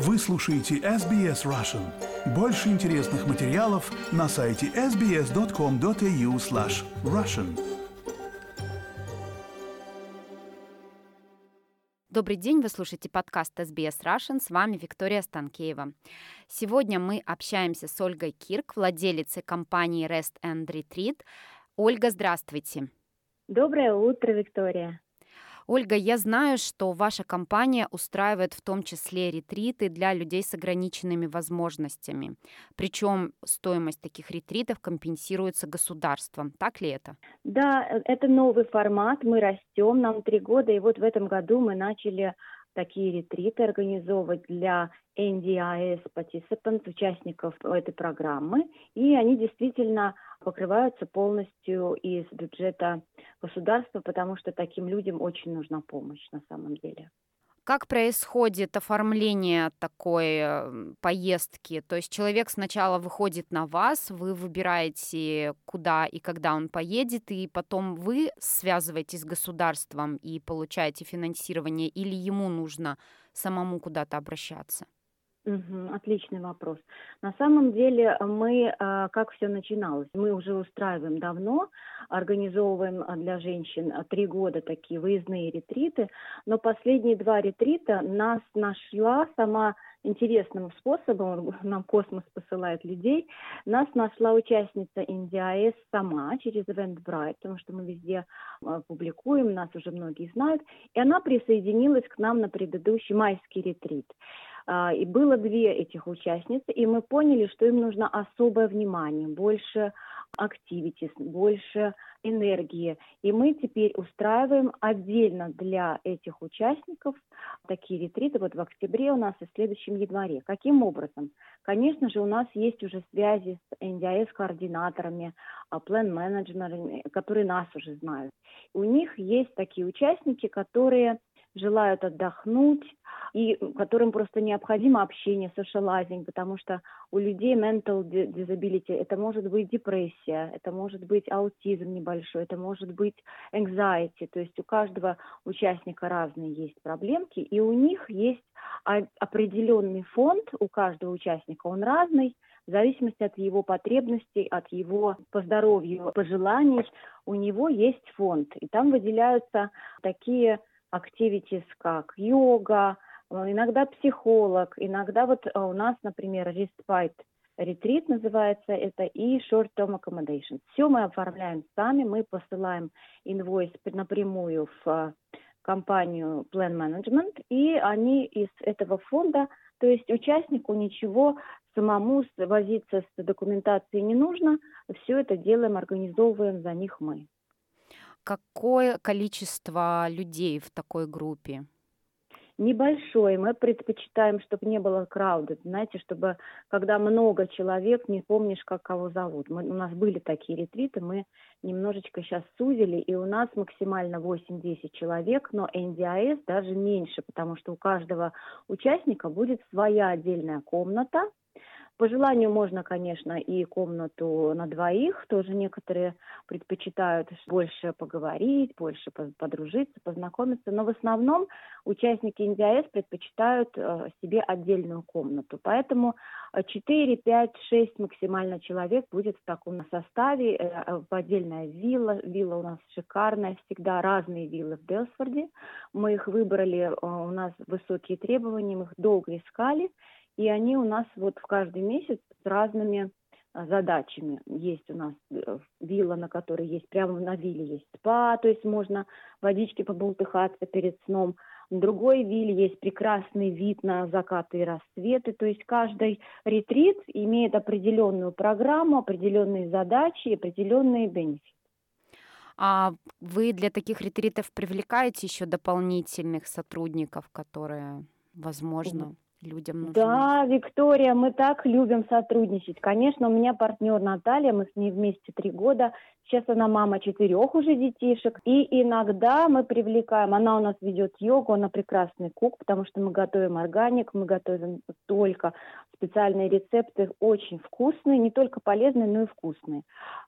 Вы слушаете SBS Russian. Больше интересных материалов на сайте sbs.com.au slash russian. Добрый день, вы слушаете подкаст SBS Russian, с вами Виктория Станкеева. Сегодня мы общаемся с Ольгой Кирк, владелицей компании Rest and Retreat. Ольга, здравствуйте. Доброе утро, Виктория. Ольга, я знаю, что ваша компания устраивает в том числе ретриты для людей с ограниченными возможностями. Причем стоимость таких ретритов компенсируется государством. Так ли это? Да, это новый формат. Мы растем, нам три года, и вот в этом году мы начали такие ретриты организовывать для NDIS participants, участников этой программы, и они действительно покрываются полностью из бюджета государства, потому что таким людям очень нужна помощь на самом деле. Как происходит оформление такой э, поездки? То есть человек сначала выходит на вас, вы выбираете, куда и когда он поедет, и потом вы связываетесь с государством и получаете финансирование, или ему нужно самому куда-то обращаться? Отличный вопрос. На самом деле мы, а, как все начиналось, мы уже устраиваем давно, организовываем для женщин три года такие выездные ретриты, но последние два ретрита нас нашла сама интересным способом, нам космос посылает людей, нас нашла участница NDIS сама через Eventbrite, потому что мы везде а, публикуем, нас уже многие знают, и она присоединилась к нам на предыдущий майский ретрит. А, и было две этих участницы, и мы поняли, что им нужно особое внимание, больше активитис, больше энергии. И мы теперь устраиваем отдельно для этих участников такие ретриты вот в октябре у нас и в следующем январе. Каким образом? Конечно же, у нас есть уже связи с NDIS-координаторами, план-менеджерами, которые нас уже знают. У них есть такие участники, которые желают отдохнуть, и которым просто необходимо общение, socializing, потому что у людей mental disability это может быть депрессия, это может быть аутизм небольшой, это может быть anxiety, то есть у каждого участника разные есть проблемки, и у них есть определенный фонд, у каждого участника он разный, в зависимости от его потребностей, от его по здоровью пожеланий, у него есть фонд. И там выделяются такие activities, как йога, э, иногда психолог, иногда вот э, у нас, например, respite ретрит называется это и short-term accommodation. Все мы оформляем сами, мы посылаем инвойс напрямую в э, компанию Plan Management, и они из этого фонда, то есть участнику ничего самому возиться с документацией не нужно, все это делаем, организовываем за них мы какое количество людей в такой группе? Небольшой. Мы предпочитаем, чтобы не было крауда. Знаете, чтобы когда много человек, не помнишь, как кого зовут. Мы, у нас были такие ретриты, мы немножечко сейчас сузили, и у нас максимально 8-10 человек, но NDIS даже меньше, потому что у каждого участника будет своя отдельная комната, по желанию можно, конечно, и комнату на двоих. Тоже некоторые предпочитают больше поговорить, больше подружиться, познакомиться. Но в основном участники НДС предпочитают э, себе отдельную комнату. Поэтому 4, 5, 6 максимально человек будет в таком составе. Э, в отдельная вилла. Вилла у нас шикарная, всегда разные виллы в Белсфорде. Мы их выбрали, э, у нас высокие требования, мы их долго искали и они у нас вот в каждый месяц с разными а, задачами. Есть у нас э, вилла, на которой есть, прямо на вилле есть спа, то есть можно водички побултыхаться перед сном. В другой вилле есть прекрасный вид на закаты и рассветы, то есть каждый ретрит имеет определенную программу, определенные задачи и определенные бенефиты. А вы для таких ретритов привлекаете еще дополнительных сотрудников, которые, возможно, людям нужны? Да, Виктория, мы так любим сотрудничать. Конечно, у меня партнер Наталья, мы с ней вместе три года. Сейчас она мама четырех уже детишек. И иногда мы привлекаем, она у нас ведет йогу, она прекрасный кук, потому что мы готовим органик, мы готовим только специальные рецепты очень вкусные, не только полезные, но и вкусные.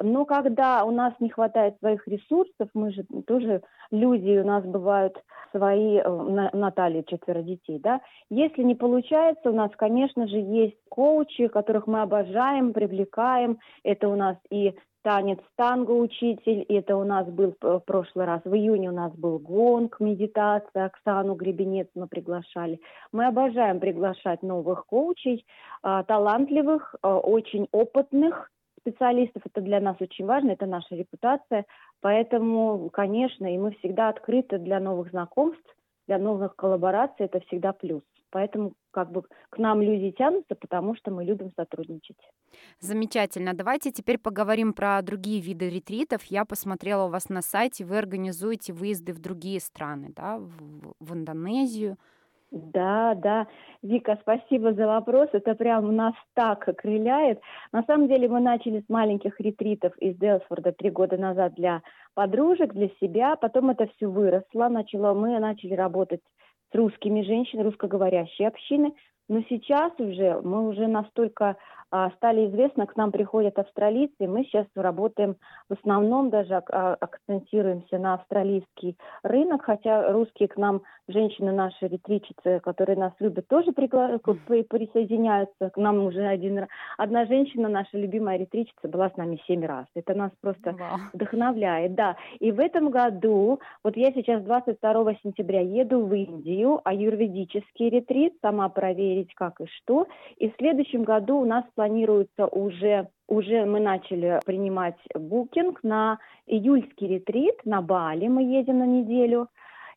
Но когда у нас не хватает своих ресурсов, мы же тоже люди, у нас бывают свои, э, Наталья четверо детей, да, если не получается, у нас, конечно же, есть коучи, которых мы обожаем, привлекаем, это у нас и танец танго учитель, это у нас был в прошлый раз, в июне у нас был гонг, медитация, Оксану Гребенец мы приглашали. Мы обожаем приглашать новых коучей, а, талантливых, а, очень опытных специалистов, это для нас очень важно, это наша репутация, поэтому, конечно, и мы всегда открыты для новых знакомств, для новых коллабораций, это всегда плюс. Поэтому как бы к нам люди тянутся, потому что мы любим сотрудничать. Замечательно. Давайте теперь поговорим про другие виды ретритов. Я посмотрела у вас на сайте, вы организуете выезды в другие страны, да, в, в Индонезию. Да, да. Вика, спасибо за вопрос. Это прям нас так окрыляет. На самом деле мы начали с маленьких ретритов из Делсфорда три года назад для подружек, для себя. Потом это все выросло. Начало, мы начали работать русскими женщинами, русскоговорящей общины. Но сейчас уже мы уже настолько а, стали известны, к нам приходят австралийцы, мы сейчас работаем в основном даже а, акцентируемся на австралийский рынок, хотя русские к нам, женщины наши, ретричицы, которые нас любят, тоже пригла... присоединяются. К нам уже один... одна женщина, наша любимая ретричица, была с нами семь раз. Это нас просто wow. вдохновляет, да. И в этом году, вот я сейчас 22 сентября еду в Индию, аюрведический ретрит, сама проверить как и что. И в следующем году у нас планируется уже уже мы начали принимать букинг на июльский ретрит на Бали. Мы едем на неделю.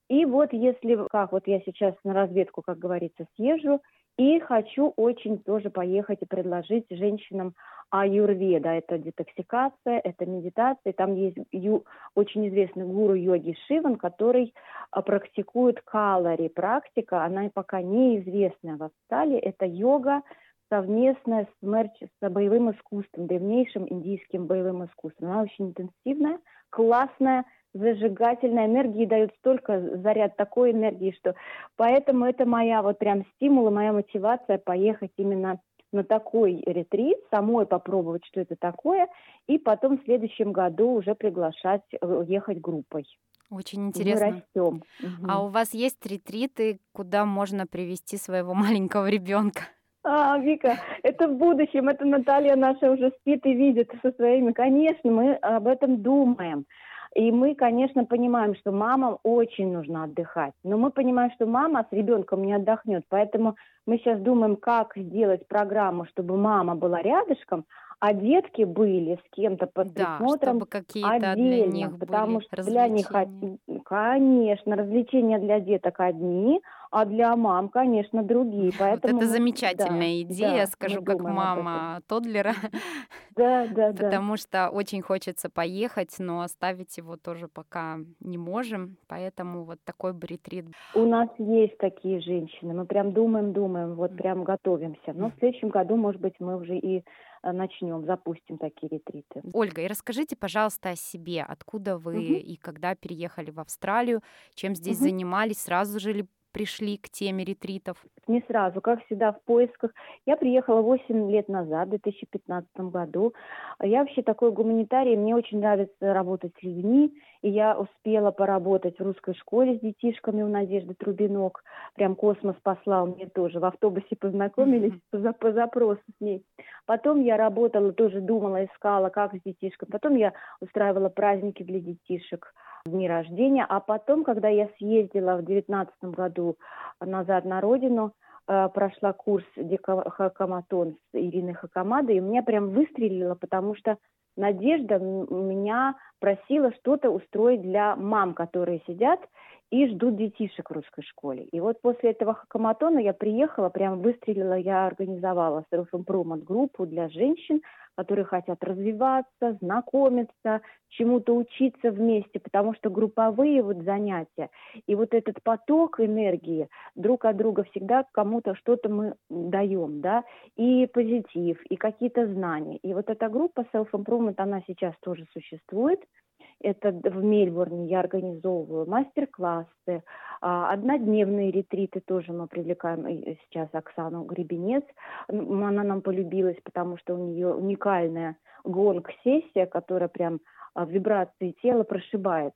И вот если, как вот я сейчас на разведку, как говорится, съезжу, и хочу очень тоже поехать и предложить женщинам аюрведа. Это детоксикация, это медитация. Там есть ю, очень известный гуру йоги Шиван, который а, практикует калори. Практика, она пока неизвестная в Австралии. Это йога, совместная с, мерч, с боевым искусством, древнейшим индийским боевым искусством. Она очень интенсивная, классная, зажигательная энергии дает столько заряд такой энергии, что поэтому это моя вот прям стимул, моя мотивация поехать именно на такой ретрит, самой попробовать, что это такое, и потом в следующем году уже приглашать э, ехать группой. Очень интересно. Мы растем. А у вас есть ретриты, куда можно привести своего маленького ребенка? А, Вика, это в будущем, это Наталья наша уже спит и видит со своими. Конечно, мы об этом думаем. И мы, конечно, понимаем, что мамам очень нужно отдыхать. Но мы понимаем, что мама с ребенком не отдохнет. Поэтому мы сейчас думаем, как сделать программу, чтобы мама была рядышком, а детки были с кем-то под да, присмотром какие-то отдельно, для них потому что для них, конечно, развлечения для деток одни, а для мам, конечно, другие. Поэтому вот это замечательная да, идея, да, скажу как мама Тодлера. Да, да, да. Потому что очень хочется поехать, но оставить его тоже пока не можем, поэтому вот такой бы ретрит. У нас есть такие женщины, мы прям думаем, думаем, вот прям готовимся. Но в следующем году, может быть, мы уже и э, начнем, запустим такие ретриты. Ольга, и расскажите, пожалуйста, о себе. Откуда вы угу. и когда переехали в Австралию, чем здесь угу. занимались, сразу же ли пришли к теме ретритов? Не сразу, как всегда, в поисках. Я приехала 8 лет назад, в 2015 году. Я вообще такой гуманитарий, мне очень нравится работать с людьми, и я успела поработать в русской школе с детишками у Надежды Трубинок. Прям космос послал мне тоже. В автобусе познакомились mm-hmm. по, по запросу с ней. Потом я работала, тоже думала, искала, как с детишками. Потом я устраивала праздники для детишек дни рождения. А потом, когда я съездила в девятнадцатом году назад на родину, э, прошла курс Хакаматон с Ириной Хакамадой, и меня прям выстрелило, потому что Надежда меня просила что-то устроить для мам, которые сидят и ждут детишек в русской школе. И вот после этого хакаматона я приехала, прям выстрелила, я организовала self-improvement группу для женщин, которые хотят развиваться, знакомиться, чему-то учиться вместе, потому что групповые вот занятия и вот этот поток энергии друг от друга всегда кому-то что-то мы даем, да, и позитив, и какие-то знания. И вот эта группа Self Improvement, она сейчас тоже существует. Это в Мельбурне я организовываю мастер-классы, а, однодневные ретриты тоже мы привлекаем сейчас Оксану Гребенец. Она нам полюбилась, потому что у нее уникальная гонг-сессия, которая прям а, вибрации тела прошибает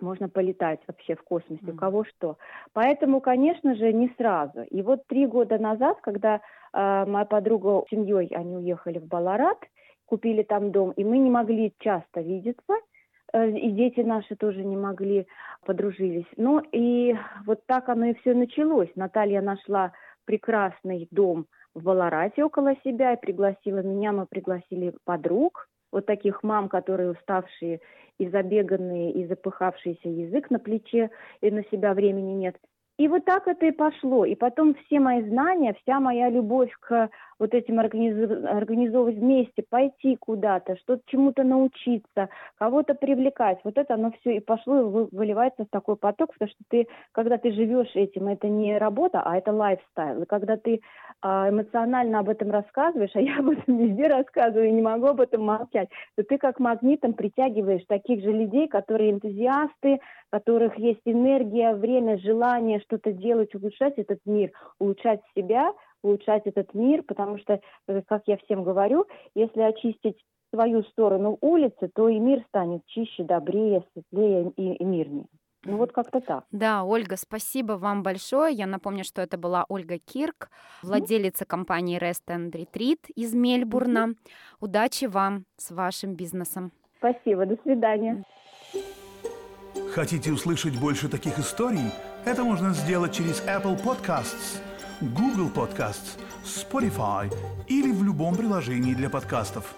можно полетать вообще в космосе, у кого что. Поэтому, конечно же, не сразу. И вот три года назад, когда э, моя подруга с семьей, они уехали в Баларат, купили там дом, и мы не могли часто видеться, э, и дети наши тоже не могли, подружились. Ну и вот так оно и все началось. Наталья нашла прекрасный дом в Баларате около себя и пригласила меня, мы пригласили подруг, вот таких мам, которые уставшие и забеганные, и запыхавшийся язык на плече, и на себя времени нет. И вот так это и пошло. И потом все мои знания, вся моя любовь к вот этим организов... организовывать вместе, пойти куда-то, что-то чему-то научиться, кого-то привлекать, вот это оно все и пошло и выливается в такой поток, потому что ты, когда ты живешь этим, это не работа, а это лайфстайл. И когда ты эмоционально об этом рассказываешь, а я об этом везде рассказываю и не могу об этом молчать, то ты как магнитом притягиваешь таких же людей, которые энтузиасты, у которых есть энергия, время, желание что-то делать, улучшать этот мир, улучшать себя, улучшать этот мир, потому что, э, как я всем говорю, если очистить свою сторону улицы, то и мир станет чище, добрее, светлее и, и мирнее. Ну вот как-то так. Да, Ольга, спасибо вам большое. Я напомню, что это была Ольга Кирк, владелица компании Rest and Retreat из Мельбурна. Mm-hmm. Удачи вам с вашим бизнесом. Спасибо, до свидания. Хотите услышать больше таких историй? Это можно сделать через Apple Podcasts – Google Podcasts, Spotify или в любом приложении для подкастов.